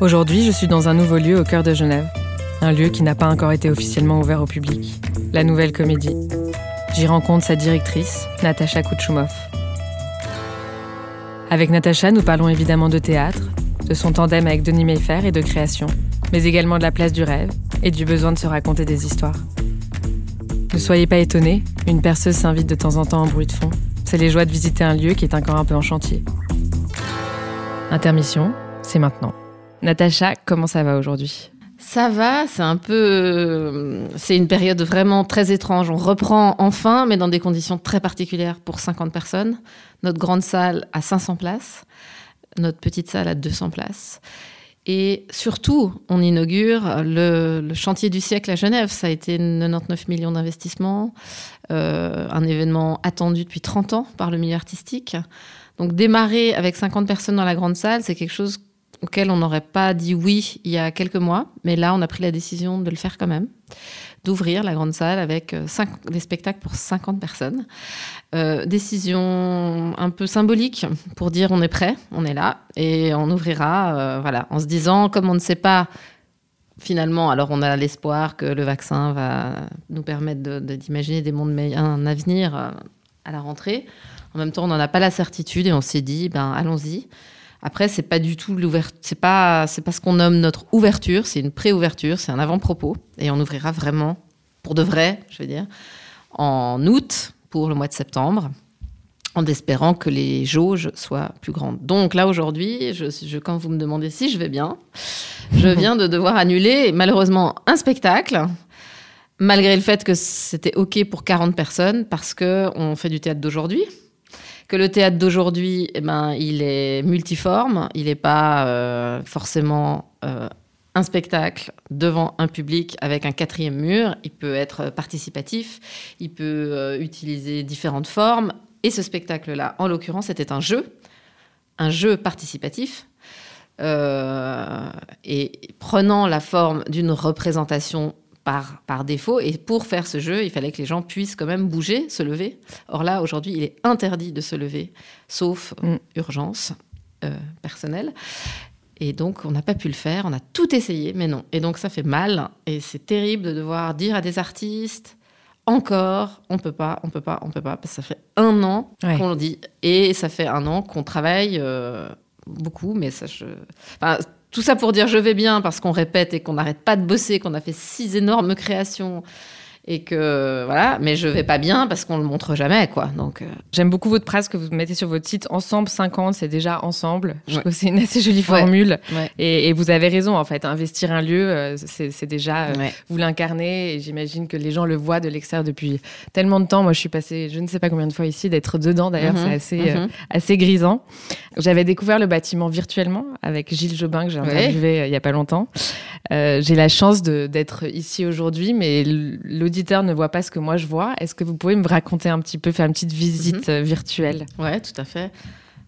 Aujourd'hui, je suis dans un nouveau lieu au cœur de Genève. Un lieu qui n'a pas encore été officiellement ouvert au public. La Nouvelle Comédie. J'y rencontre sa directrice, Natacha Kouchoumov. Avec Natacha, nous parlons évidemment de théâtre, de son tandem avec Denis Mayfair et de création, mais également de la place du rêve et du besoin de se raconter des histoires. Ne soyez pas étonnés, une perceuse s'invite de temps en temps en bruit de fond. C'est les joies de visiter un lieu qui est encore un peu en chantier. Intermission, c'est maintenant. Natacha, comment ça va aujourd'hui? Ça va, c'est un peu. C'est une période vraiment très étrange. On reprend enfin, mais dans des conditions très particulières pour 50 personnes. Notre grande salle à 500 places, notre petite salle à 200 places. Et surtout, on inaugure le, chantier du siècle à Genève. Ça a été 99 millions d'investissements, euh, un événement attendu depuis 30 ans par le milieu artistique. Donc démarrer avec 50 personnes dans la grande salle, c'est quelque chose auquel on n'aurait pas dit oui il y a quelques mois, mais là on a pris la décision de le faire quand même, d'ouvrir la grande salle avec euh, des spectacles pour 50 personnes. Euh, décision un peu symbolique pour dire on est prêt, on est là et on ouvrira, euh, voilà, en se disant comme on ne sait pas finalement, alors on a l'espoir que le vaccin va nous permettre d'imaginer des mondes meilleurs, un avenir à la rentrée. En même temps, on n'en a pas la certitude et on s'est dit, ben allons-y. Après, c'est pas du tout l'ouverture, c'est pas, c'est pas ce qu'on nomme notre ouverture, c'est une pré-ouverture, c'est un avant-propos, et on ouvrira vraiment, pour de vrai, je veux dire, en août pour le mois de septembre, en espérant que les jauges soient plus grandes. Donc là, aujourd'hui, je, quand vous me demandez si je vais bien, je viens de devoir annuler, malheureusement, un spectacle, malgré le fait que c'était OK pour 40 personnes, parce qu'on fait du théâtre d'aujourd'hui, que le théâtre d'aujourd'hui, eh ben, il est multiforme, il n'est pas euh, forcément euh, un spectacle devant un public avec un quatrième mur, il peut être participatif, il peut euh, utiliser différentes formes. Et ce spectacle-là, en l'occurrence, c'était un jeu, un jeu participatif. et prenant la forme d'une représentation par, défaut. Et pour faire ce jeu, il fallait que les gens puissent quand même bouger, se lever. Or là, aujourd'hui, il est interdit de se lever, sauf mm. urgence euh, personnelle. Et donc, on n'a pas pu le faire. On a tout essayé, mais non. Et donc, ça fait mal. Et c'est terrible de devoir dire à des artistes encore, on peut pas, on peut pas, on peut pas, parce que ça fait un an qu'on le dit. Et ça fait un an qu'on travaille euh, beaucoup, mais ça, je... Tout ça pour dire je vais bien parce qu'on répète et qu'on n'arrête pas de bosser, qu'on a fait six énormes créations et que voilà, mais je vais pas bien parce qu'on le montre jamais quoi. Donc euh. j'aime beaucoup votre phrase que vous mettez sur votre site ensemble 50, c'est déjà ensemble. Je trouve que c'est une assez jolie formule Et, vous avez raison en fait, investir un lieu euh, c'est déjà euh, vous l'incarnez et j'imagine que les gens le voient de l'extérieur depuis tellement de temps. Moi je suis passée je ne sais pas combien de fois ici d'être dedans d'ailleurs, mhm. c'est assez mhm. assez grisant. J'avais découvert le bâtiment virtuellement avec Gilles Jobin que j'ai interviewé il y a pas longtemps. j'ai la chance d'être ici aujourd'hui mais ne voit pas ce que moi je vois. Est-ce que vous pouvez me raconter un petit peu, faire une petite visite mhm. euh, virtuelle? Ouais, tout à fait.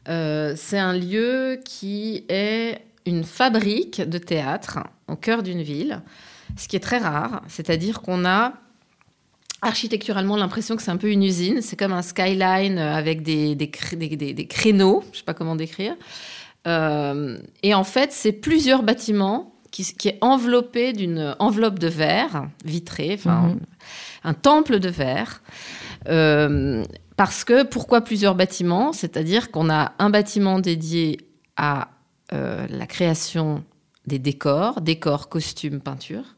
Euh, c'est un lieu qui est une fabrique de théâtre au cœur d'une ville, ce qui est très rare. C'est-à-dire qu'on a architecturalement l'impression que c'est un peu une usine. C'est comme un skyline avec des, des, des, créneaux, je ne sais pas comment décrire. Euh, et en fait, c'est plusieurs bâtiments qui, est enveloppé d'une enveloppe de verre vitrée, enfin, mhm. un temple de verre. Euh, parce que pourquoi plusieurs bâtiments? C'est-à-dire qu'on a un bâtiment dédié à euh, la création des décors, décors, costumes, peintures.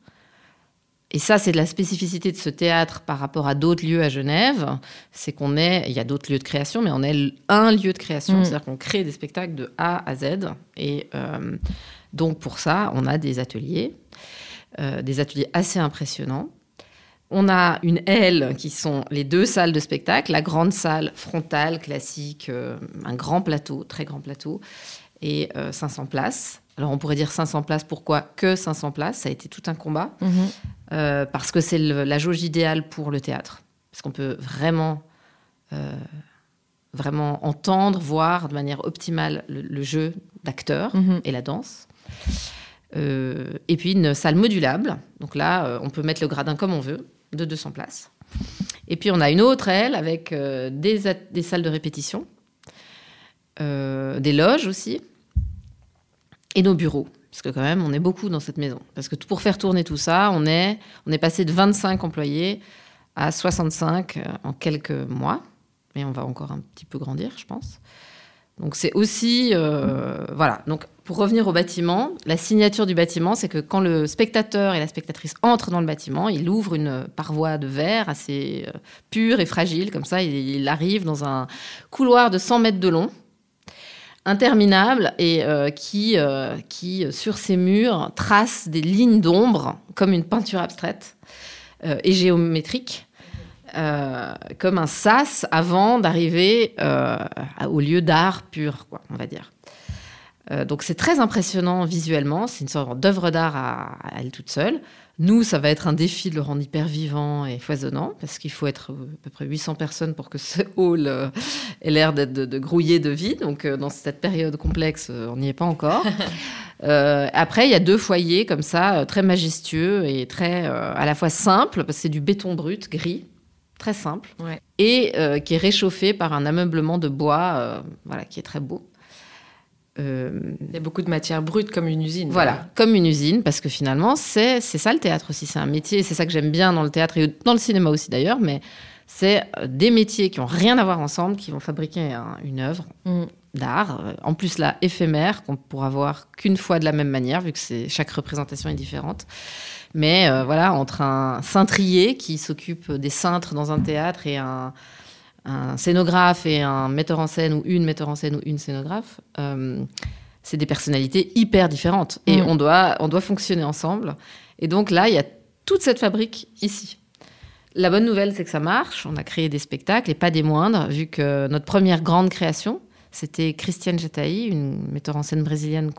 Et ça, c'est de la spécificité de ce théâtre par rapport à d'autres lieux à Genève. C'est qu'on est, il y a d'autres lieux de création, mais on est un lieu de création. Mhm. C'est-à-dire qu'on crée des spectacles de A à Z. Et euh, donc pour ça, on a des ateliers, euh, des ateliers assez impressionnants. On a une aile qui sont les deux salles de spectacle, la grande salle frontale classique, euh, un grand plateau, très grand plateau, et 500 euh, places. Alors on pourrait dire 500 places, pourquoi que 500 places? Ça a été tout un combat, mhm. parce que c'est la jauge idéale pour le théâtre, parce qu'on peut vraiment, vraiment entendre, voir de manière optimale le, jeu d'acteurs mhm. et la danse. Euh, et puis une salle modulable. Donc là, euh, on peut mettre le gradin comme on veut, de 200 places. Et puis on a une autre aile avec euh, des, salles de répétition, des loges aussi, et nos bureaux. parce que quand même, on est beaucoup dans cette maison. Parce que pour faire tourner tout ça, on est, on est passé de 25 employés à 65 en quelques mois. Mais on va encore un petit peu grandir, je pense. Donc c'est aussi, euh, voilà. Donc pour revenir au bâtiment, la signature du bâtiment, c'est que quand le spectateur et la spectatrice entrent dans le bâtiment, il ouvre une paroi de verre assez euh, pure et fragile, comme ça, il, arrive dans un couloir de 100 mètres de long, interminable, et euh, qui, qui, sur ses murs, trace des lignes d'ombre, comme une peinture abstraite et géométrique. Euh, comme un sas avant d'arriver euh, au lieu d'art pur, quoi, on va dire. Euh, donc c'est très impressionnant visuellement, c'est une sorte d'œuvre d'art à, elle toute seule. Nous, ça va être un défi de le rendre hyper vivant et foisonnant, parce qu'il faut être à peu près 800 personnes pour que ce hall ait l'air d'être de, grouiller de vie. Donc dans cette période complexe, on n'y est pas encore. après, il y a deux foyers comme ça, très majestueux et très à la fois simples, parce que c'est du béton brut, gris, très simple, et euh, qui est réchauffé par un ameublement de bois euh, voilà, qui est très beau. Euh, Il y a beaucoup de matière brute comme une usine. Voilà, comme une usine, parce que finalement, c'est ça le théâtre aussi. C'est un métier, c'est ça que j'aime bien dans le théâtre et dans le cinéma aussi d'ailleurs, mais c'est des métiers qui n'ont rien à voir ensemble, qui vont fabriquer une œuvre mm. d'art, en plus là, éphémère, qu'on pourra voir qu'une fois de la même manière, vu que chaque représentation est différente. Mais euh, voilà, entre un cintrier qui s'occupe des cintres dans un théâtre et un, scénographe et un metteur en scène ou une metteur en scène ou une scénographe, euh, c'est des personnalités hyper différentes. Et mm. on, doit, on doit fonctionner ensemble. Et donc là, il y a toute cette fabrique ici. La bonne nouvelle, c'est que ça marche. On a créé des spectacles et pas des moindres, vu que notre première grande création, c'était Christiane Jataï, une metteur en scène brésilienne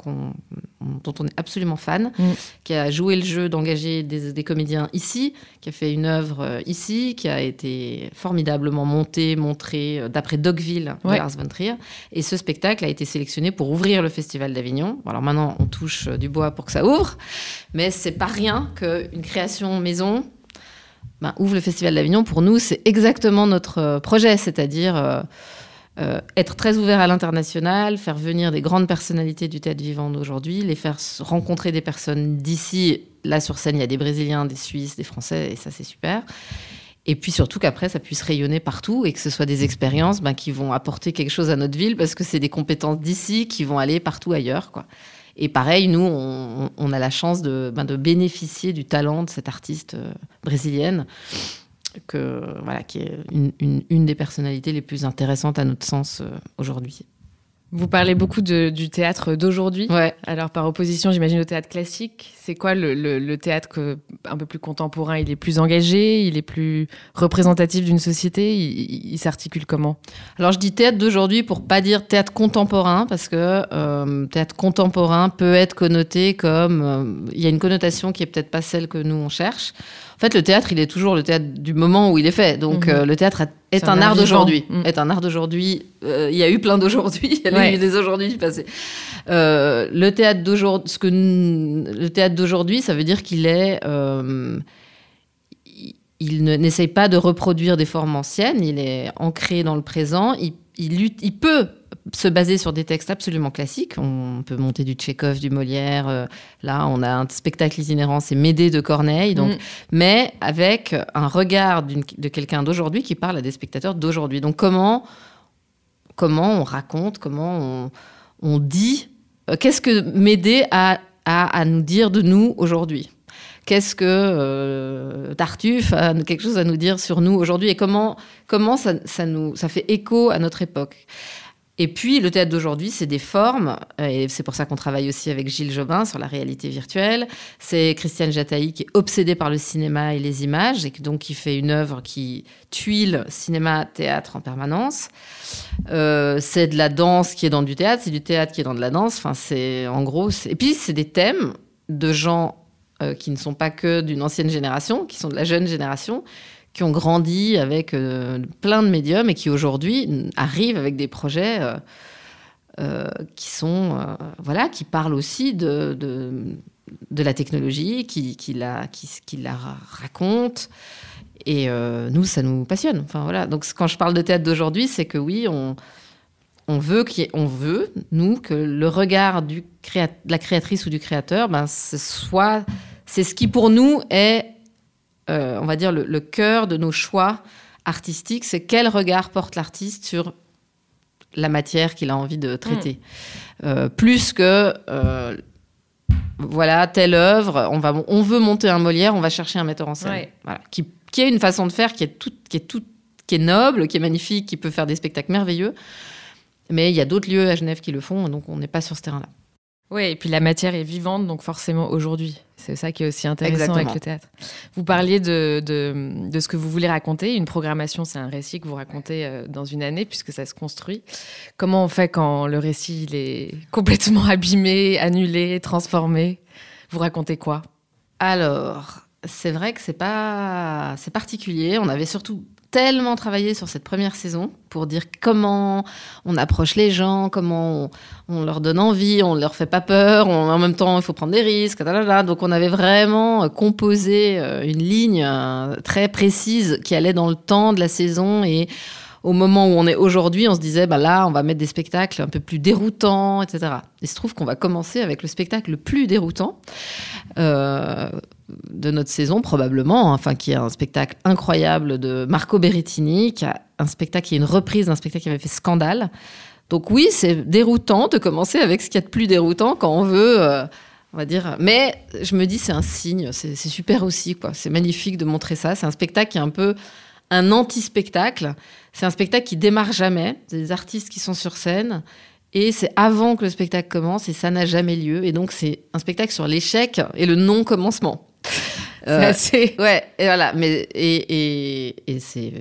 dont on est absolument fan, mm. qui a joué le jeu d'engager des, comédiens ici, qui a fait une œuvre euh, ici, qui a été formidablement montée, montrée euh, d'après Dogville de Lars von Trier. Et ce spectacle a été sélectionné pour ouvrir le Festival d'Avignon. Alors maintenant, on touche euh, du bois pour que ça ouvre, mais c'est pas rien qu'une création maison ben, ouvre le Festival d'Avignon. Pour nous, c'est exactement notre projet, c'est-à-dire... Euh, être très ouvert à l'international, faire venir des grandes personnalités du théâtre vivant d'aujourd'hui, les faire rencontrer des personnes d'ici. Là, sur scène, il y a des Brésiliens, des Suisses, des Français, et ça, c'est super. Et puis surtout qu'après, ça puisse rayonner partout et que ce soit des expériences ben, qui vont apporter quelque chose à notre ville parce que c'est des compétences d'ici qui vont aller partout ailleurs. Et pareil, nous, on, a la chance de, ben, de, bénéficier du talent de cette artiste euh, que, voilà, qui est une, une, des personnalités les plus intéressantes à notre sens euh, aujourd'hui. Vous parlez beaucoup du théâtre d'aujourd'hui. Ouais. Alors, par opposition, j'imagine au théâtre classique. C'est quoi le, le, théâtre que, un peu plus contemporain Il est plus engagé Il est plus représentatif d'une société Il, s'articule comment? Alors, je dis théâtre d'aujourd'hui pour pas dire théâtre contemporain, parce que euh, théâtre contemporain peut être connoté comme. Euh, il y a une connotation qui est peut-être pas celle que nous on cherche. En fait, le théâtre, il est toujours le théâtre du moment où il est fait. Donc, mhm. euh, le théâtre est, un, art d'aujourd'hui. Est un art d'aujourd'hui. Euh, il y a eu plein d'aujourd'hui. Il y a eu des aujourd'hui du passé. Euh, le théâtre d'aujourd'hui, ce que le théâtre d'aujourd'hui, ça veut dire qu'il est il n'essaye pas de reproduire des formes anciennes, il est ancré dans le présent, il, il, il peut se baser sur des textes absolument classiques. On peut monter du Tchekhov, du Molière. Euh, là, on a un spectacle itinérant, c'est Médée de Corneille. Donc, mm. Mais avec un regard de quelqu'un d'aujourd'hui qui parle à des spectateurs d'aujourd'hui. Donc comment, comment on raconte, comment on, dit, euh, qu'est-ce que Médée a, à nous dire de nous aujourd'hui? Qu'est-ce que euh, Tartuffe a quelque chose à nous dire sur nous aujourd'hui? Et comment, comment ça, ça, nous, ça fait écho à notre époque? Et puis, le théâtre d'aujourd'hui, c'est des formes, euh, et c'est pour ça qu'on travaille aussi avec Gilles Jobin sur la réalité virtuelle. C'est Christiane Jataï qui est obsédée par le cinéma et les images, et donc qui fait une œuvre qui tuile cinéma, théâtre en permanence. Euh, c'est de la danse qui est dans du théâtre, c'est du théâtre qui est dans de la danse. Enfin, c'est en gros. Et puis, c'est des thèmes de gens euh, qui ne sont pas que d'une ancienne génération, qui sont de la jeune génération, qui ont grandi avec euh, plein de médiums et qui aujourd'hui arrivent avec des projets euh, euh, qui sont voilà qui parlent aussi de, de, la technologie, qui, qui, la, qui, la racontent. Et nous, ça nous passionne. Enfin, voilà. Donc, quand je parle de théâtre d'aujourd'hui, c'est que oui, on, on veut, on veut, nous, que le regard du de la créatrice ou du créateur, ben, soit, c'est ce qui pour nous est, euh, on va dire, le, cœur de nos choix artistiques, c'est quel regard porte l'artiste sur la matière qu'il a envie de traiter. Mm. Euh, plus que, euh, voilà, telle œuvre, on, va, on veut monter un Molière, on va chercher un metteur en scène. Voilà, qui, qui a une façon de faire qui est, toute, qui, est toute, qui est noble, qui est magnifique, qui peut faire des spectacles merveilleux. Mais il y a d'autres lieux à Genève qui le font, donc on n'est pas sur ce terrain-là. Oui, et puis la matière est vivante, donc forcément aujourd'hui. C'est ça qui est aussi intéressant avec le théâtre. Vous parliez de, de, ce que vous voulez raconter. Une programmation, c'est un récit que vous racontez euh, dans une année, puisque ça se construit. Comment on fait quand le récit il est complètement abîmé, annulé, transformé? Vous racontez quoi? Alors, c'est vrai que c'est pas c'est particulier. On avait surtout tellement travaillé sur cette première saison pour dire comment on approche les gens, comment on, leur donne envie, on leur fait pas peur, en même temps il faut prendre des risques. Donc on avait vraiment euh, composé euh, une ligne euh, très précise qui allait dans le temps de la saison et au moment où on est aujourd'hui, on se disait, bah là, on va mettre des spectacles un peu plus déroutants, etc. Il se trouve qu'on va commencer avec le spectacle le plus déroutant de notre saison, probablement, hein, enfin, qui est un spectacle incroyable de Marco Berrettini, qui a un spectacle qui est une reprise d'un spectacle qui avait fait scandale. Donc oui, c'est déroutant de commencer avec ce qu'il y a de plus déroutant quand on veut... Euh, on va dire. Mais je me dis, c'est un signe, c'est super aussi, quoi. C'est magnifique de montrer ça. C'est un spectacle qui est un peu un anti-spectacle. C'est un spectacle qui démarre jamais. Des artistes qui sont sur scène. Et c'est avant que le spectacle commence et ça n'a jamais lieu. Et donc, c'est un spectacle sur l'échec et le non-commencement. C'est euh, assez. Ouais, et voilà. Mais, et, et, et c'est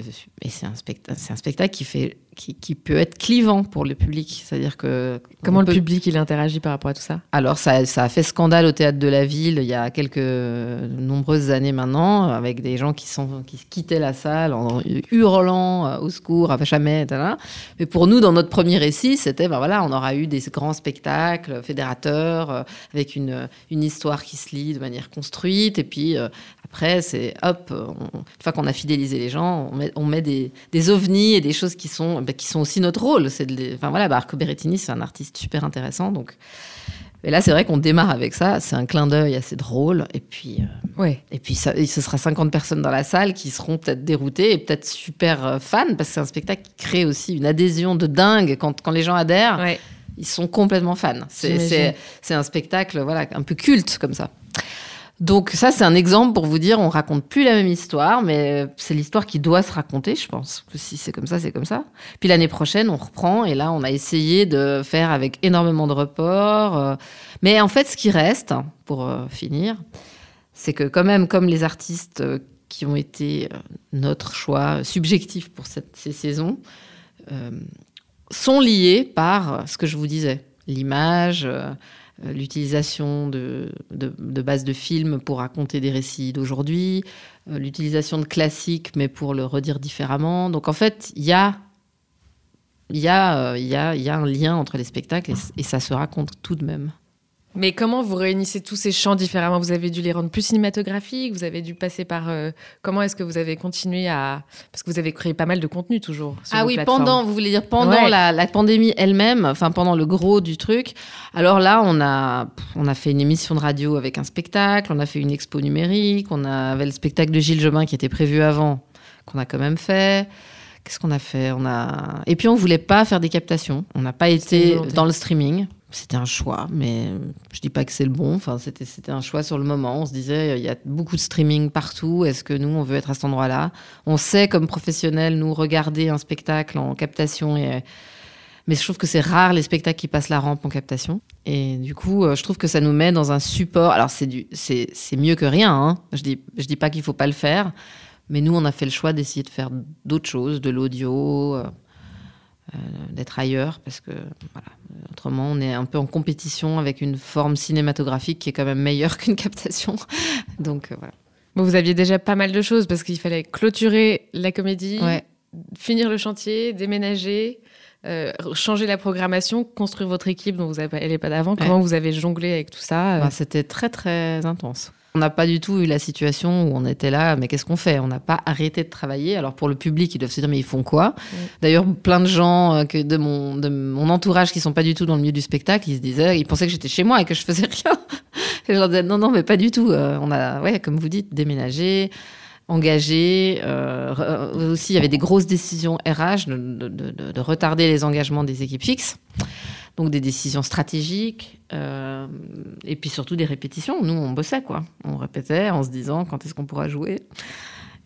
un, spectacle, un spectacle qui fait qui, peut être clivant pour le public. C'est-à-dire que. Comment le public il interagit par rapport à tout ça? Alors, ça, ça, a fait scandale au théâtre de la ville il y a quelques nombreuses années maintenant, avec des gens qui, sont, qui quittaient la salle en hurlant euh, au secours, à jamais, etc. Mais pour nous, dans notre premier récit, c'était ben voilà, on aura eu des grands spectacles fédérateurs, euh, avec une, une histoire qui se lit de manière construite, et puis euh, après, c'est hop, une fois qu'on a fidélisé les gens, on met, on met des, des, ovnis et des choses qui sont, bah, qui sont aussi notre rôle. C'est enfin voilà, bah, Arco Berrettini, c'est un artiste super intéressant. Donc, et là, c'est vrai qu'on démarre avec ça. C'est un clin d'œil assez drôle. Et puis, euh, ouais. et puis ça, ce sera 50 personnes dans la salle qui seront peut-être déroutées et peut-être super euh, fans parce que c'est un spectacle qui crée aussi une adhésion de dingue quand, quand les gens adhèrent. Ils sont complètement fans. C'est un spectacle voilà, un peu culte comme ça. Donc ça, c'est un exemple pour vous dire, on raconte plus la même histoire, mais c'est l'histoire qui doit se raconter, je pense. Si c'est comme ça, c'est comme ça. Puis l'année prochaine, on reprend, et là, on a essayé de faire avec énormément de reports. Euh. Mais en fait, ce qui reste, pour euh, finir, c'est que quand même, comme les artistes euh, qui ont été notre choix subjectif pour ces saisons, sont liés par ce que je vous disais, l'image euh, l'utilisation de, de, bases de films pour raconter des récits d'aujourd'hui, euh, l'utilisation de classiques mais pour le redire différemment. Donc en fait, il y a, y, a, y, a, y a un lien entre les spectacles et ça se raconte tout de même. Mais comment vous réunissez tous ces champs différemment? Vous avez dû les rendre plus cinématographiques Vous avez dû passer par... Euh, comment est-ce que vous avez continué à... Parce que vous avez créé pas mal de contenu toujours. Sur ah oui, pendant, vous voulez dire pendant la, pandémie elle-même, enfin pendant le gros du truc. Alors là, on a, on a fait une émission de radio avec un spectacle, on a fait une expo numérique, on avait le spectacle de Gilles Jobin qui était prévu avant, qu'on a quand même fait. Qu'est-ce qu'on a fait? On a et puis on voulait pas faire des captations. On n'a pas été dans le streaming c'était un choix, mais je dis pas que c'est le bon. Enfin, c'était, c'était un choix sur le moment. On se disait, il y a beaucoup de streaming partout. Est-ce que nous, on veut être à cet endroit-là? On sait, comme professionnels, nous regarder un spectacle en captation et mais je trouve que c'est rare les spectacles qui passent la rampe en captation. Et du coup, euh, je trouve que ça nous met dans un support. Alors, c'est, c'est, c'est mieux que rien. Hein. Je dis, je dis pas qu'il faut pas le faire. Mais nous, on a fait le choix d'essayer de faire d'autres choses, de l'audio, euh, d'être ailleurs, parce que voilà, autrement on est un peu en compétition avec une forme cinématographique qui est quand même meilleure qu'une captation. Donc euh, voilà. Bon, vous aviez déjà pas mal de choses parce qu'il fallait clôturer la comédie, finir le chantier, déménager. Euh, changer la programmation, construire votre équipe dont vous n'avez pas d'avant. Comment vous avez jonglé avec tout ça bah, C'était très très intense. On n'a pas du tout eu la situation où on était là, mais qu'est-ce qu'on fait? On n'a pas arrêté de travailler. Alors pour le public, ils doivent se dire, mais ils font quoi? D'ailleurs, plein de gens euh, que de, mon, de mon entourage qui sont pas du tout dans le milieu du spectacle, ils se disaient, ils pensaient que j'étais chez moi et que je faisais rien. et je leur disais, non, non, mais pas du tout. Euh, on a, ouais, comme vous dites, déménagé engagé. Euh, aussi, il y avait des grosses décisions RH de, de, retarder les engagements des équipes fixes donc des décisions stratégiques, euh, et puis surtout des répétitions. Nous, on bossait, quoi. On répétait en se disant quand est-ce qu'on pourra jouer.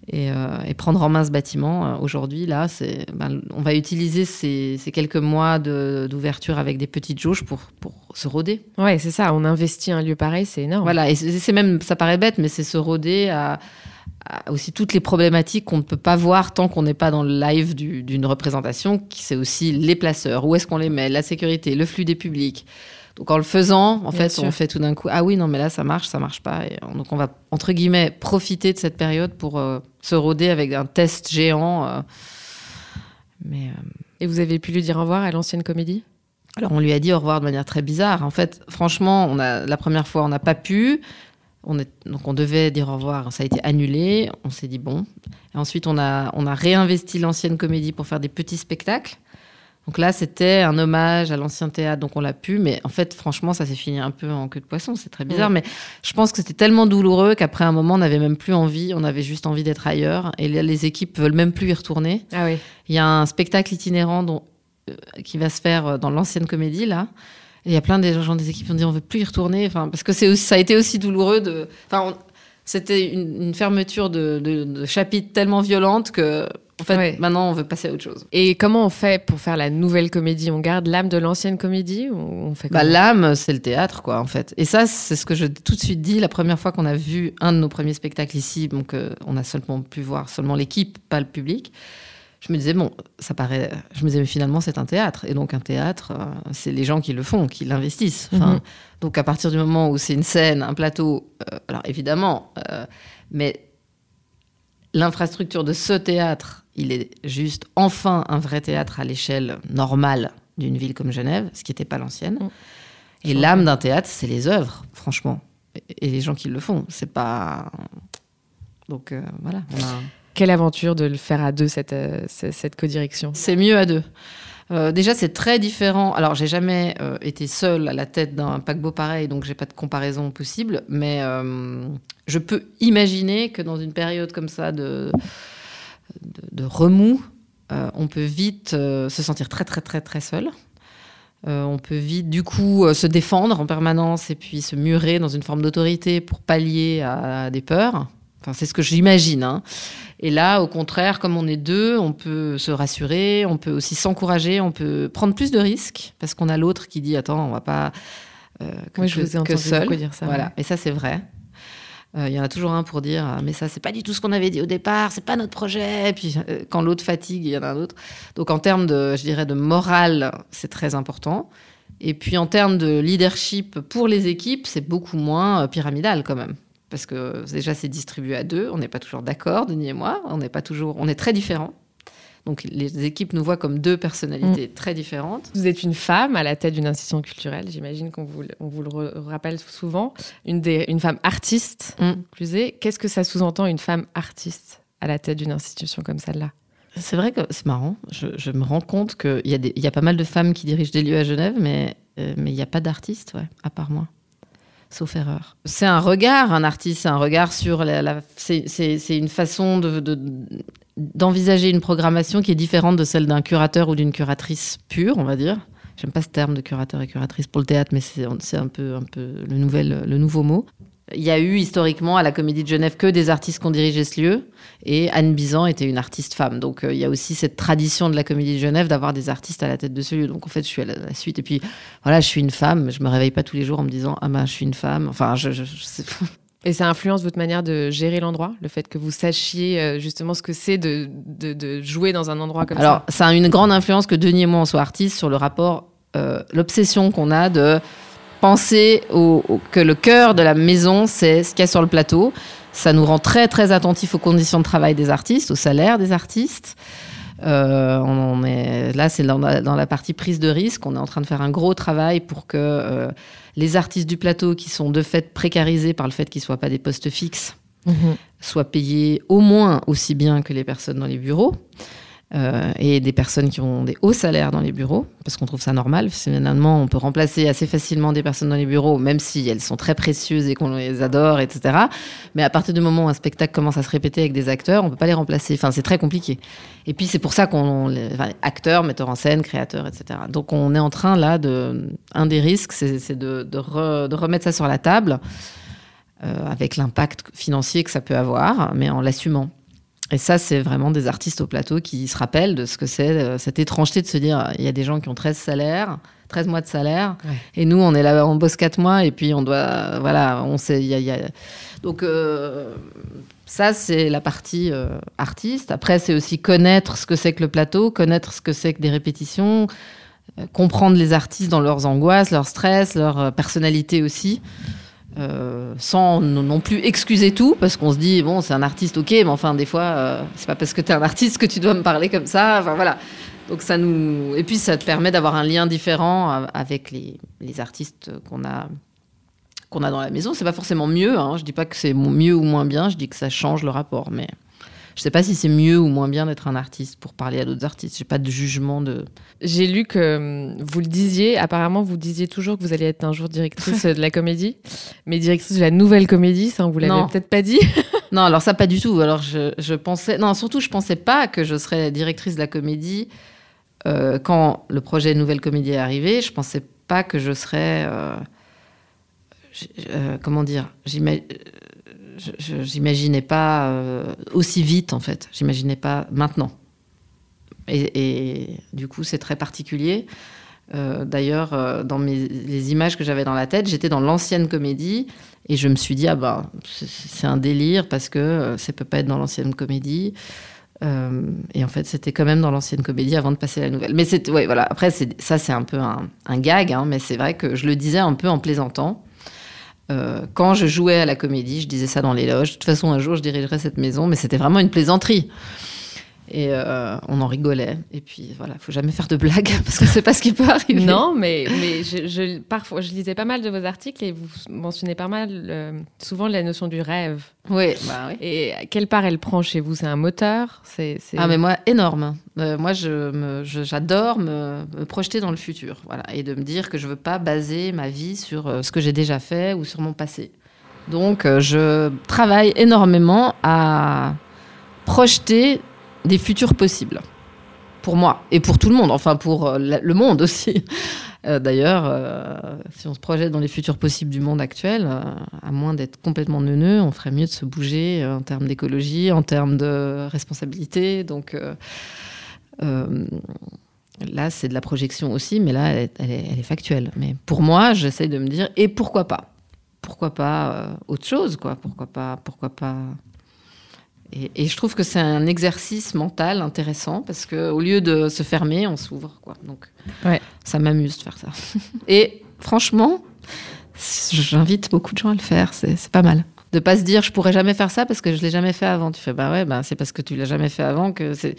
Et, euh, prendre en main ce bâtiment, euh, aujourd'hui, là, c'est, ben, on va utiliser ces, quelques mois d'ouverture avec des petites jauges pour, pour se roder. Ouais, c'est ça. On investit un lieu pareil, c'est énorme. Voilà, et c'est même, ça paraît bête, mais c'est se roder à aussi toutes les problématiques qu'on ne peut pas voir tant qu'on n'est pas dans le live d'une représentation, qui c'est aussi les placeurs, où est-ce qu'on les met, la sécurité, le flux des publics. Donc en le faisant, en fait, on fait tout d'un coup, ah oui, non, mais là, ça marche, ça marche pas. Et donc on va, entre guillemets, profiter de cette période pour euh, se roder avec un test géant. Euh. mais, euh, Et vous avez pu lui dire au revoir à l'ancienne comédie? Alors on lui a dit au revoir de manière très bizarre. En fait, franchement, on a, la première fois, on n'a pas pu. On est, donc on devait dire au revoir, ça a été annulé. On s'est dit bon. Et ensuite, on a, on a réinvesti l'ancienne comédie pour faire des petits spectacles. Donc là, c'était un hommage à l'ancien théâtre, donc on l'a pu. Mais en fait, franchement, ça s'est fini un peu en queue de poisson. C'est très bizarre. Mais je pense que c'était tellement douloureux qu'après un moment, on n'avait même plus envie. On avait juste envie d'être ailleurs. Et les équipes veulent même plus y retourner. Ah oui. Il y a un spectacle itinérant dont, euh, qui va se faire dans l'ancienne comédie, là il y a plein de gens des équipes qui ont dit on veut plus y retourner, enfin parce que c'est ça a été aussi douloureux de, enfin c'était une, fermeture de, chapitre tellement violente que en fait, maintenant, on veut passer à autre chose. Et comment on fait pour faire la nouvelle comédie? On garde l'âme de l'ancienne comédie ou on fait bah, L'âme, c'est le théâtre, quoi, en fait. Et ça, c'est ce que je tout de suite dit la première fois qu'on a vu un de nos premiers spectacles ici. Donc, euh, on a seulement pu voir seulement l'équipe, pas le public je me disais, bon, ça paraît. Je me disais, mais finalement, c'est un théâtre. Et donc, un théâtre, euh, c'est les gens qui le font, qui l'investissent. Mhm. Donc, à partir du moment où c'est une scène, un plateau, euh, alors évidemment, euh, mais l'infrastructure de ce théâtre, il est juste enfin un vrai théâtre à l'échelle normale d'une ville comme Genève, ce qui n'était pas l'ancienne. Mhm. Et l'âme d'un théâtre, c'est les œuvres, franchement. Et, les gens qui le font. C'est pas. Donc, voilà. On a... Quelle aventure de le faire à deux, cette, euh, cette co-direction? C'est mieux à deux. Euh, déjà, c'est très différent. Alors, j'ai jamais euh, été seule à la tête d'un paquebot pareil, donc j'ai pas de comparaison possible. Mais je peux imaginer que dans une période comme ça de, de, remous, on peut vite se sentir très, très, très, très seul. on peut vite, du coup, se défendre en permanence et puis se murer dans une forme d'autorité pour pallier à des peurs. Enfin, c'est ce que j'imagine. Hein. Et là, au contraire, comme on est deux, on peut se rassurer, on peut aussi s'encourager, on peut prendre plus de risques parce qu'on a l'autre qui dit attends, on va pas euh, que, je vous ai que seul. Dire ça, voilà. Et ça, c'est vrai. Euh, il y en a toujours un pour dire ah, mais ça c'est pas du tout ce qu'on avait dit au départ, c'est pas notre projet. Et puis euh, quand l'autre fatigue, il y en a un autre. Donc en termes de, je dirais, de morale, c'est très important. Et puis en termes de leadership pour les équipes, c'est beaucoup moins pyramidal quand même parce que déjà c'est distribué à deux, on n'est pas toujours d'accord, Denis et moi, on n'est pas toujours, on est très différents. Donc les équipes nous voient comme deux personnalités mm. très différentes. Vous êtes une femme à la tête d'une institution culturelle, j'imagine qu'on vous, on vous le rappelle souvent, une, des, une femme artiste, mm. plus Qu'est-ce que ça sous-entend une femme artiste à la tête d'une institution comme celle-là? C'est vrai que c'est marrant, je, me rends compte qu'il y, a y a pas mal de femmes qui dirigent des lieux à Genève, mais euh, mais il n'y a pas d'artistes, ouais, à part moi C'est un regard, un artiste, c'est un regard sur la. c'est une façon de, d'envisager une programmation qui est différente de celle d'un curateur ou d'une curatrice pure, on va dire. J'aime pas ce terme de curateur et curatrice pour le théâtre, mais c'est un peu, un peu le, nouvel, le nouveau mot. Il y a eu historiquement à la Comédie de Genève que des artistes qui ont dirigé ce lieu. Et Anne Bizan était une artiste femme. Donc euh, il y a aussi cette tradition de la Comédie de Genève d'avoir des artistes à la tête de ce lieu. Donc en fait, je suis à la, suite. Et puis voilà, je suis une femme. Je me réveille pas tous les jours en me disant Ah ben, je suis une femme. Enfin, je, je, sais pas. Et ça influence votre manière de gérer l'endroit, le fait que vous sachiez euh, justement ce que c'est de, de, jouer dans un endroit comme ça? Alors, ça a une grande influence que Denis et moi, on soit artistes sur le rapport, euh, l'obsession qu'on a de penser au, que le cœur de la maison, c'est ce qu'il y a sur le plateau. Ça nous rend très, très attentifs aux conditions de travail des artistes, au salaire des artistes. on est, là, c'est dans, la partie prise de risque. On est en train de faire un gros travail pour que les artistes du plateau, qui sont de fait précarisés par le fait qu'ils ne soient pas des postes fixes, mhm. soient payés au moins aussi bien que les personnes dans les bureaux. Euh, et des personnes qui ont des hauts salaires dans les bureaux, parce qu'on trouve ça normal. Finalement, on peut remplacer assez facilement des personnes dans les bureaux, même si elles sont très précieuses et qu'on les adore, etc. Mais à partir du moment où un spectacle commence à se répéter avec des acteurs, on peut pas les remplacer. Enfin, c'est très compliqué. Et puis c'est pour ça qu'on, enfin, acteurs, metteurs en scène, créateurs, etc. Donc on est en train là de, un des risques, c'est de, de, remettre ça sur la table. Euh, avec l'impact financier que ça peut avoir, mais en l'assumant. Et ça, c'est vraiment des artistes au plateau qui se rappellent de ce que c'est, euh, cette étrangeté de se dire, il y a des gens qui ont 13 salaires, 13 mois de salaire, et nous, on est là, on bosse 4 mois, et puis on doit, voilà, on sait, il y a, Donc, euh, ça, c'est la partie euh, artiste. Après, c'est aussi connaître ce que c'est que le plateau, connaître ce que c'est que des répétitions, comprendre les artistes dans leurs angoisses, leur stress, leur personnalité aussi. Euh, sans non plus excuser tout, parce qu'on se dit, bon, c'est un artiste, ok, mais enfin, des fois, euh, c'est pas parce que tu es un artiste que tu dois me parler comme ça. Enfin, voilà. Donc, ça nous. Et puis, ça te permet d'avoir un lien différent avec les, les artistes qu'on a, qu'on a dans la maison. C'est pas forcément mieux, hein. je dis pas que c'est mieux ou moins bien, je dis que ça change le rapport, mais. Je sais pas si c'est mieux ou moins bien d'être un artiste pour parler à d'autres artistes. J'ai pas de jugement de. J'ai lu que hum, vous le disiez. Apparemment, vous disiez toujours que vous alliez être un jour directrice de la comédie, mais directrice de la nouvelle comédie. Ça, on vous l'avait peut-être pas dit. non, alors ça pas du tout. Alors je, je, pensais, non, surtout je pensais pas que je serais directrice de la comédie euh, quand le projet Nouvelle Comédie est arrivé. Je pensais pas que je serais, euh, euh, comment dire, j'imaginais pas euh, aussi vite en fait. J'imaginais pas maintenant. Et, du coup, c'est très particulier. Euh, d'ailleurs, euh, dans les images que j'avais dans la tête, j'étais dans l'ancienne comédie et je me suis dit ah bah c'est un délire parce que ça peut pas être dans l'ancienne comédie. et en fait, c'était quand même dans l'ancienne comédie avant de passer à la nouvelle. Mais c'est ouais, voilà. Après, ça c'est un peu un, gag, hein, mais c'est vrai que je le disais un peu en plaisantant. Euh, quand je jouais à la comédie, je disais ça dans les loges. De toute façon, un jour, je dirigerai cette maison, mais c'était vraiment une plaisanterie. Et euh, on en rigolait. Et puis voilà, il faut jamais faire de blagues parce que c'est pas ce qui peut arriver. Non, mais, mais je, parfois, je lisais pas mal de vos articles et vous mentionnez pas mal euh, souvent la notion du rêve. Oui, bah oui. Et quelle part elle prend chez vous? C'est un moteur? C'est, Ah, mais moi, énorme. Euh, moi, je, j'adore me, me, projeter dans le futur. Voilà, et de me dire que je veux pas baser ma vie sur ce que j'ai déjà fait ou sur mon passé. Donc, je travaille énormément à projeter des futurs possibles. Pour moi et pour tout le monde, enfin pour euh, le monde aussi. Euh, d'ailleurs, euh, si on se projette dans les futurs possibles du monde actuel, à moins d'être complètement neuneux, on ferait mieux de se bouger en termes d'écologie, en termes de responsabilité. Donc là, c'est de la projection aussi, mais là, elle est, elle est factuelle. Mais pour moi, j'essaie de me dire, et pourquoi pas? Pourquoi pas autre chose, quoi? Pourquoi pas, pourquoi pas et, je trouve que c'est un exercice mental intéressant parce qu'au lieu de se fermer, on s'ouvre. Quoi. Donc, ça m'amuse de faire ça. Et franchement, j'invite beaucoup de gens à le faire. C'est pas mal. De pas se dire je pourrais jamais faire ça parce que je l'ai jamais fait avant. Tu fais bah ouais, bah c'est parce que tu l'as jamais fait avant que c'est.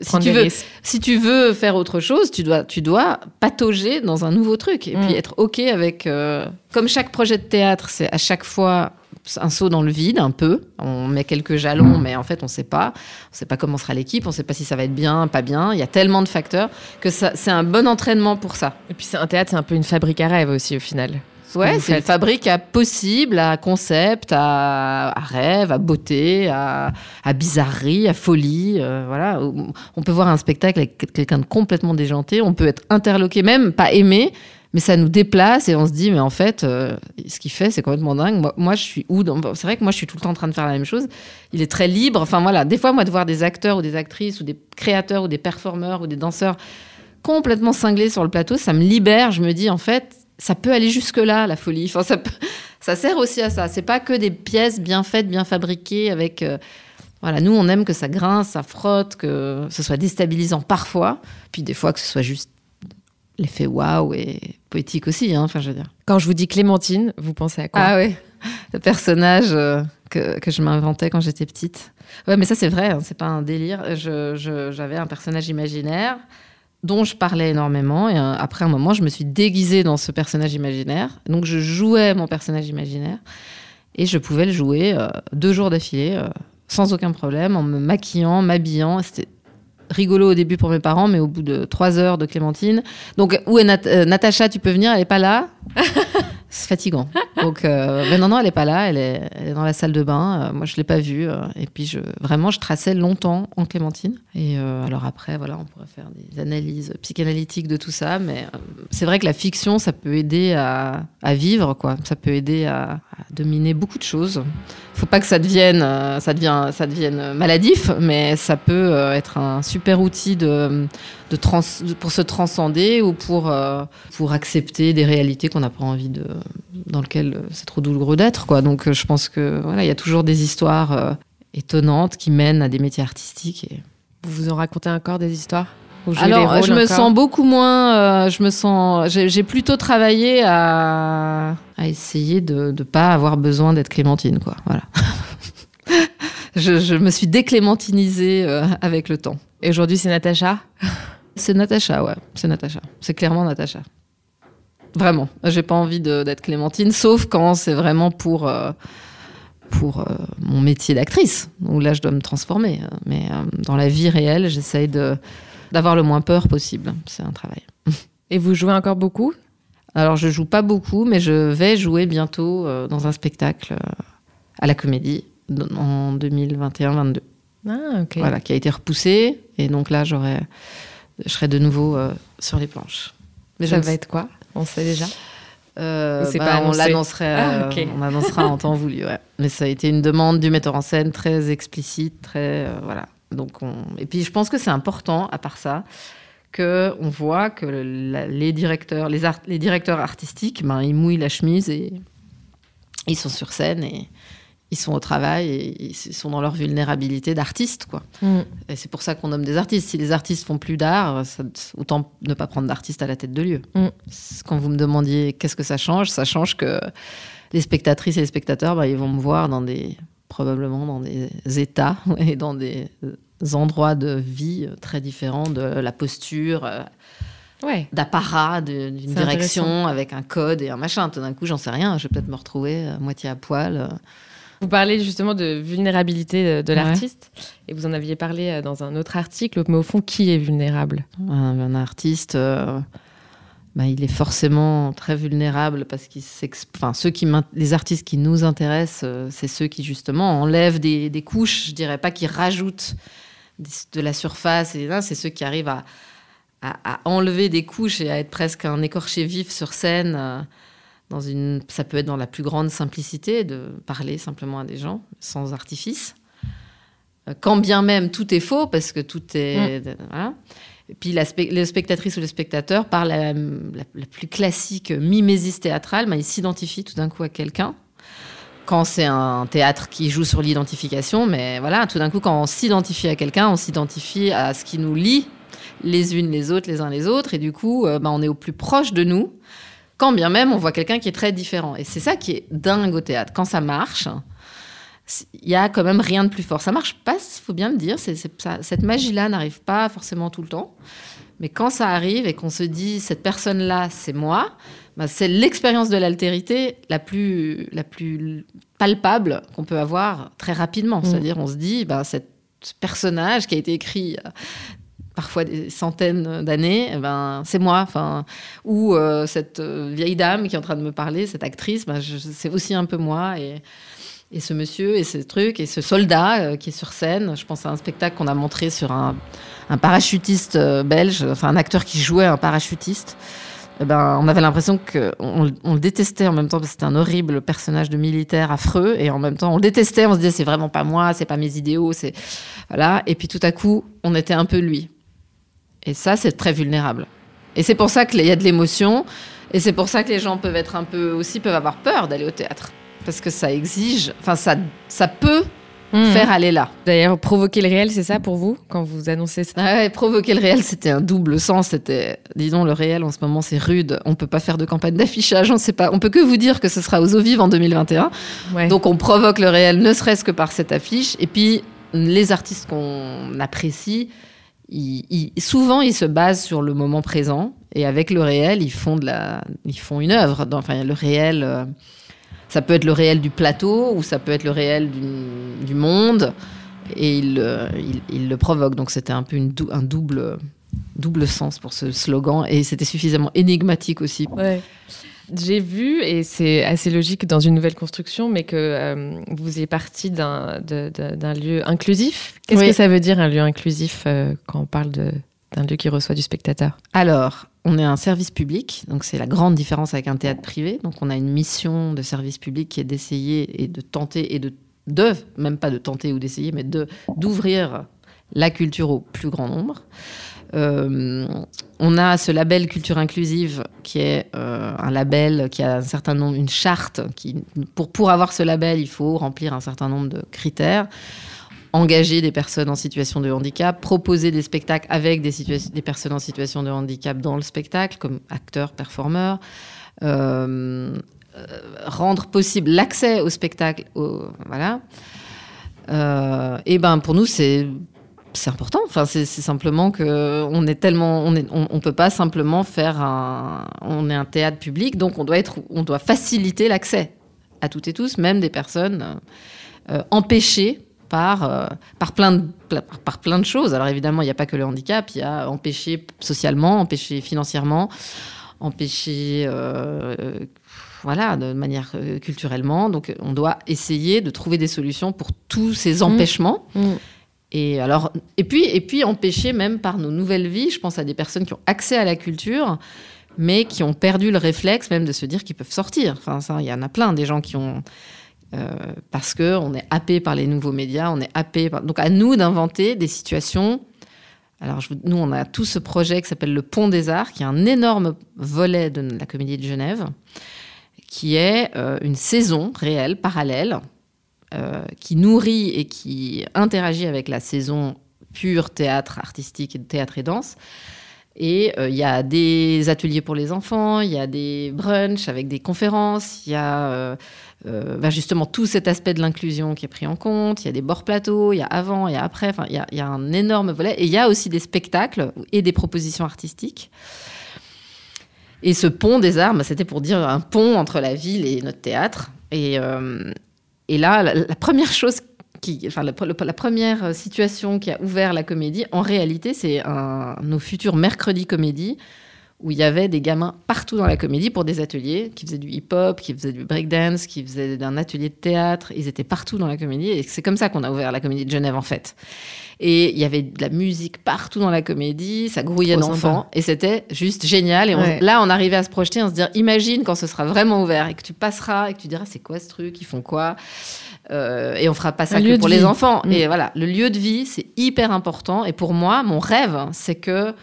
Si tu veux, si tu veux faire autre chose, tu dois, tu dois patauger dans un nouveau truc et puis mm. être ok avec. Euh, comme chaque projet de théâtre, c'est à chaque fois un saut dans le vide un peu. On met quelques jalons, mais en fait, on ne sait pas. On ne sait pas comment sera l'équipe, on ne sait pas si ça va être bien, pas bien. Il y a tellement de facteurs que c'est un bon entraînement pour ça. Et puis, c'est un théâtre, c'est un peu une fabrique à rêve aussi, au final. Ouais, c'est une fabrique à possible, à concept, à, rêve, à beauté, à, bizarrerie, à folie. Euh, voilà, on peut voir un spectacle avec quelqu'un de complètement déjanté, on peut être interloqué, même pas aimé, mais ça nous déplace et on se dit, mais en fait, euh, ce qu'il fait, c'est complètement dingue. Moi, je suis où C'est vrai que moi, je suis tout le temps en train de faire la même chose. Il est très libre. Enfin, voilà, des fois, moi, de voir des acteurs ou des actrices ou des créateurs ou des performeurs ou des danseurs complètement cinglés sur le plateau, ça me libère. Je me dis, en fait, ça peut aller jusque-là, la folie. Enfin, ça, ça sert aussi à ça. C'est pas que des pièces bien faites, bien fabriquées avec. Euh, voilà, nous, on aime que ça grince, ça frotte, que ce soit déstabilisant parfois, puis des fois que ce soit juste l'effet waouh et poétique aussi, hein, enfin je veux dire. Quand je vous dis Clémentine, vous pensez à quoi Ah oui, le personnage euh, que, que je m'inventais quand j'étais petite. Ouais, mais ça c'est vrai, hein, c'est pas un délire. J'avais je, un personnage imaginaire dont je parlais énormément. Et euh, après un moment, je me suis déguisée dans ce personnage imaginaire. Donc je jouais mon personnage imaginaire et je pouvais le jouer euh, deux jours d'affilée euh, sans aucun problème, en me maquillant, m'habillant. C'était rigolo au début pour mes parents, mais au bout de trois heures de Clémentine. Donc, où est Natacha Tu peux venir Elle est pas là c'est fatigant. Donc, euh, mais non, non, elle est pas là. Elle est, dans la salle de bain. Euh, moi, je l'ai pas vue. Euh, et puis, vraiment, je traçais longtemps en Clémentine. Et alors après, voilà, on pourrait faire des analyses psychanalytiques de tout ça. Mais c'est vrai que la fiction, ça peut aider à, vivre, quoi. Ça peut aider à, dominer beaucoup de choses. Faut pas que ça devienne, ça devient, ça devienne maladif, mais ça peut être un super outil de, de trans, pour se transcender ou pour, pour accepter des réalités qu'on n'a pas envie de dans lequel c'est trop douloureux d'être. Quoi. Donc euh, je pense que voilà, il y a toujours des histoires euh, étonnantes qui mènent à des métiers artistiques. Et... Vous vous en racontez encore des histoires? Alors, je me sens beaucoup moins. Euh, je me sens. J'ai plutôt travaillé à, à essayer de ne pas avoir besoin d'être Clémentine, quoi. Voilà. je, je, me suis déclémentinisée avec le temps. Et aujourd'hui, c'est Natacha? C'est Natacha, ouais. C'est Natacha. C'est clairement Natacha. Vraiment. J'ai pas envie d'être Clémentine, sauf quand c'est vraiment pour, euh, pour euh, mon métier d'actrice, où là je dois me transformer. Mais euh, dans la vie réelle, j'essaye d'avoir le moins peur possible. C'est un travail. Et vous jouez encore beaucoup? Alors je joue pas beaucoup, mais je vais jouer bientôt dans un spectacle à la comédie en 2021-22. Ah, ok. Voilà, qui a été repoussé. Et donc là, j'aurai, je serai de nouveau sur les planches. Mais ça va être quoi? On sait déjà? Euh, bah, on l'annoncerait, ah, euh, on annoncera en temps voulu. Mais ça a été une demande du metteur en scène très explicite, très euh, voilà. Donc on... et puis je pense que c'est important, à part ça, que on voit que les directeurs, les, les directeurs artistiques, ben, ils mouillent la chemise et ils sont sur scène et ils sont au travail et ils sont dans leur vulnérabilité d'artistes, quoi. Mm. Et c'est pour ça qu'on nomme des artistes. Si les artistes font plus d'art, autant ne pas prendre d'artistes à la tête de lieu. Mm. Quand vous me demandiez qu'est-ce que ça change, ça change que les spectatrices et les spectateurs, bah, ils vont me voir dans des probablement dans des états et dans des endroits de vie très différents de la posture. Euh, ouais. d'apparat, d'une direction avec un code et un machin. Tout d'un coup, j'en sais rien. Je vais peut-être me retrouver à moitié à poil. Vous parlez justement de vulnérabilité de, l'artiste, et vous en aviez parlé euh, dans un autre article, mais au fond, qui est vulnérable? Un, artiste, euh, bah, il est forcément très vulnérable parce qu'ils enfin, ceux qui les artistes qui nous intéressent, euh, c'est ceux qui justement enlèvent des, couches, je dirais pas qui rajoutent de la surface, et c'est ceux qui arrivent à, à, enlever des couches et à être presque un écorché vif sur scène une, ça peut être dans la plus grande simplicité de parler simplement à des gens sans artifice. Euh, quand bien même tout est faux, parce que tout est. Mm. Et puis la, le spectatrice ou le spectateur, par la, la, plus classique mimésis théâtrale, ben, il s'identifie tout d'un coup à quelqu'un. Quand c'est un théâtre qui joue sur l'identification, mais voilà, tout d'un coup, quand on s'identifie à quelqu'un, on s'identifie à ce qui nous lie les unes les autres, les uns les autres, et du coup, ben, on est au plus proche de nous quand bien même on voit quelqu'un qui est très différent. Et c'est ça qui est dingue au théâtre. Quand ça marche, il y a quand même rien de plus fort. Ça marche pas, il faut bien le dire. cette magie-là n'arrive pas forcément tout le temps. Mais quand ça arrive et qu'on se dit cette personne-là, c'est moi, bah, c'est l'expérience de l'altérité la plus, la plus palpable qu'on peut avoir très rapidement. Mm. C'est-à-dire, on se dit, bah, ce personnage qui a été écrit parfois des centaines d'années, eh ben, c'est moi. Enfin, ou euh, cette euh, vieille dame qui est en train de me parler, cette actrice, ben, c'est aussi un peu moi. Et, ce monsieur, et ce truc, et ce soldat euh, qui est sur scène. Je pense à un spectacle qu'on a montré sur un, un parachutiste belge, enfin un acteur qui jouait un parachutiste. Eh ben, on avait l'impression qu'on on le détestait en même temps parce que c'était un horrible personnage de militaire affreux et en même temps on le détestait on se disait c'est vraiment pas moi c'est pas mes idéaux c'est voilà et puis tout à coup on était un peu lui et ça, c'est très vulnérable. Et c'est pour ça qu'il y a de l'émotion. Et c'est pour ça que les gens peuvent être un peu aussi peuvent avoir peur d'aller au théâtre parce que ça exige, enfin ça, ça peut mmh. faire aller là. D'ailleurs, provoquer le réel, c'est ça pour vous quand vous annoncez ça? Ah Provoquer le réel, c'était un double sens. C'était, disons, le réel en ce moment, c'est rude. On peut pas faire de campagne d'affichage. On sait pas. On peut que vous dire que ce sera aux eaux vives en 2021. Donc on provoque le réel, ne serait-ce que par cette affiche. Et puis les artistes qu'on apprécie, souvent ils se basent sur le moment présent et avec le réel, ils font de la, ils font une œuvre. Enfin, le réel. Euh, ça peut être le réel du plateau ou ça peut être le réel du, monde. Et il, euh, le provoque. Donc c'était un peu un double, double sens pour ce slogan. Et c'était suffisamment énigmatique aussi. J'ai vu, et c'est assez logique dans une nouvelle construction, mais que euh, vous êtes parti d'un lieu inclusif. Qu'est-ce que ça veut dire un lieu inclusif euh, quand on parle d'un lieu qui reçoit du spectateur? Alors, on est un service public, donc c'est la grande différence avec un théâtre privé. Donc on a une mission de service public qui est d'essayer et de tenter et de, de même pas de tenter ou d'essayer, mais de d'ouvrir la culture au plus grand nombre. Euh, on a ce label culture inclusive qui est euh, un label qui a un certain nombre, une charte. Qui, pour, pour avoir ce label, il faut remplir un certain nombre de critères engager des personnes en situation de handicap, proposer des spectacles avec des, personnes en situation de handicap dans le spectacle, comme acteurs, performeurs, euh, rendre possible l'accès au spectacle. voilà. Et ben pour nous, c'est c'est important. Enfin, c'est simplement que on est tellement, on est, on, peut pas simplement faire un, on est un théâtre public, donc on doit être, on doit faciliter l'accès à toutes et tous, même des personnes empêchées par, euh, par, plein de, par plein de choses. Alors évidemment, il n'y a pas que le handicap, il y a empêcher socialement, empêcher financièrement, empêcher euh, voilà, de manière euh, culturellement. Donc on doit essayer de trouver des solutions pour tous ces mmh. empêchements. Mmh. Et, alors, et, puis, et puis empêcher même par nos nouvelles vies, je pense à des personnes qui ont accès à la culture, mais qui ont perdu le réflexe même de se dire qu'ils peuvent sortir. Enfin, ça, il y en a plein, des gens qui ont euh, parce qu'on est happé par les nouveaux médias, on est happé Donc à nous d'inventer des situations. Alors nous, on a tout ce projet qui s'appelle le Pont des Arts, qui est un énorme volet de la Comédie de Genève, qui est euh, une saison réelle, parallèle, qui nourrit et qui interagit avec la saison pure théâtre artistique, théâtre et danse. Et il y a des ateliers pour les enfants, il y a des brunchs avec des conférences, il y a euh, bah, justement tout cet aspect de l'inclusion qui est pris en compte. Il y a des bords plateaux, il y a avant, il y a après. Il y a, un énorme volet. Et il y a aussi des spectacles et des propositions artistiques. Et ce pont des bah, c'était pour dire un pont entre la ville et notre théâtre. Et, euh, et là, la, première chose enfin, la, première situation qui a ouvert la comédie, en réalité, c'est nos futurs mercredis comédies où il y avait des gamins partout dans la comédie pour des ateliers, qui faisaient du hip-hop, qui faisaient du breakdance, qui faisaient un atelier de théâtre. Ils étaient partout dans la comédie et c'est comme ça qu'on a ouvert la comédie de Genève en fait. Et il y avait de la musique partout dans la comédie, ça grouillait d'enfants et c'était juste génial. Et là, on arrivait à se projeter, à se dire, imagine quand ce sera vraiment ouvert et que tu passeras et que tu diras, c'est quoi ce truc, ils font quoi euh, et on fera pas ça que pour les enfants. Mm. Et voilà, le lieu de vie, c'est hyper important. Et pour moi, mon rêve, c'est que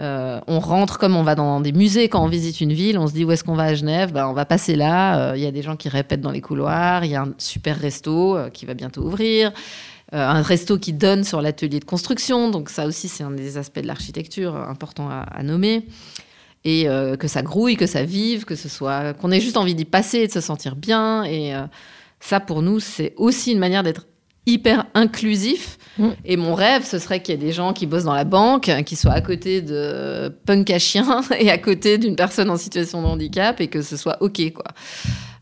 euh, on rentre comme on va dans des musées quand on visite une ville, on se dit où est-ce qu'on va à Genève, ben, on va passer là, euh, il y a des gens qui répètent dans les couloirs, il y a un super resto euh, qui va bientôt ouvrir, un resto qui donne sur l'atelier de construction, donc ça aussi c'est un des aspects de l'architecture important à, nommer, et que ça grouille, que ça vive, que ce soit qu'on ait juste envie d'y passer de se sentir bien, et ça pour nous c'est aussi une manière d'être hyper inclusif. Mm. Et mon rêve, ce serait qu'il y ait des gens qui bossent dans la banque, qui soient à côté de punk à chien et à côté d'une personne en situation de handicap et que ce soit OK, quoi.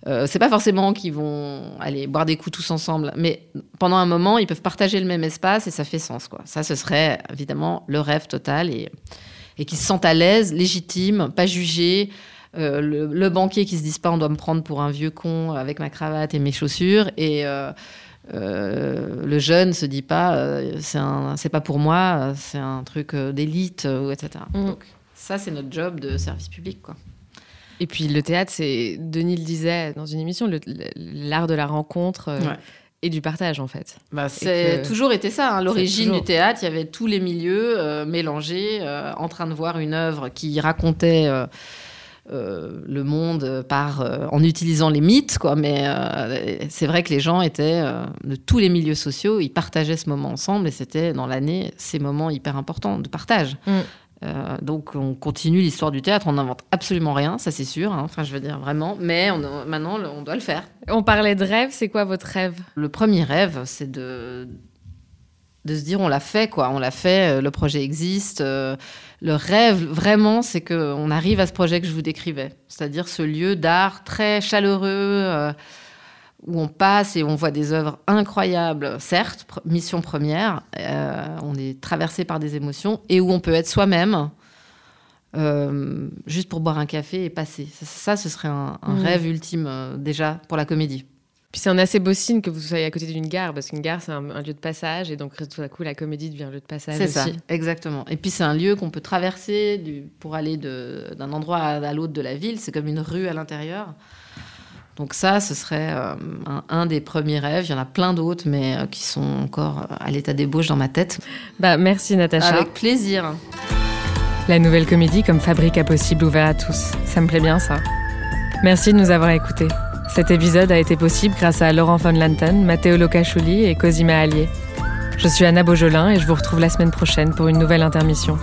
Euh, c'est pas forcément qu'ils vont aller boire des coups tous ensemble, mais pendant un moment, ils peuvent partager le même espace et ça fait sens, quoi. Ça, ce serait évidemment le rêve total et, et qu'ils se sentent à l'aise, légitimes, pas jugés. Euh, le, banquier qui se dise pas on doit me prendre pour un vieux con avec ma cravate et mes chaussures et euh, euh, le jeune se dit pas euh, c'est pas pour moi, c'est un truc euh, d'élite, etc. Mm. Donc ça c'est notre job de service public quoi. Et puis le théâtre, c'est Denis le disait dans une émission, l'art de la rencontre. Et du partage en fait. Bah, c'est toujours été ça. Hein. L'origine du théâtre, il y avait tous les milieux mélangés, en train de voir une œuvre qui racontait le monde par, en utilisant les mythes, quoi. Mais c'est vrai que les gens étaient de tous les milieux sociaux, ils partageaient ce moment ensemble et c'était dans l'année ces moments hyper importants de partage. Mm. Euh, donc on continue l'histoire du théâtre, on n'invente absolument rien, ça c'est sûr. Hein. Enfin, je veux dire vraiment, mais maintenant on doit le faire. On parlait de rêve, c'est quoi votre rêve? Le premier rêve, c'est de de se dire on l'a fait quoi, on l'a fait, euh, le projet existe. Euh, le rêve vraiment, c'est que on arrive à ce projet que je vous décrivais, c'est-à-dire ce lieu d'art très chaleureux où on passe et on voit des œuvres incroyables, certes, mission première, euh, on est traversé par des émotions, et où on peut être soi-même, euh, juste pour boire un café et passer. Ça, ce serait un, mmh. rêve ultime euh, déjà pour la comédie. Puis c'est un assez beau signe que vous soyez à côté d'une gare, parce qu'une gare, c'est un, lieu de passage, et donc tout à coup, la comédie devient un lieu de passage C'est ça, exactement. Et puis c'est un lieu qu'on peut traverser du, pour aller d'un endroit à l'autre de la ville, c'est comme une rue à l'intérieur. Donc ça, ce serait euh, un, des premiers rêves. Il y en a plein d'autres, mais euh, qui sont encore euh, à l'état d'ébauche dans ma tête. Bah, merci Natacha. Avec plaisir. La nouvelle comédie comme fabrique à possible ouvert à tous. Ça me plaît bien ça. Merci de nous avoir écoutés. Cet épisode a été possible grâce à Laurent von Lanten, Matteo Locachuli et Cosima Allier. Je suis Anna Beaujolin et je vous retrouve la semaine prochaine pour une nouvelle intermission.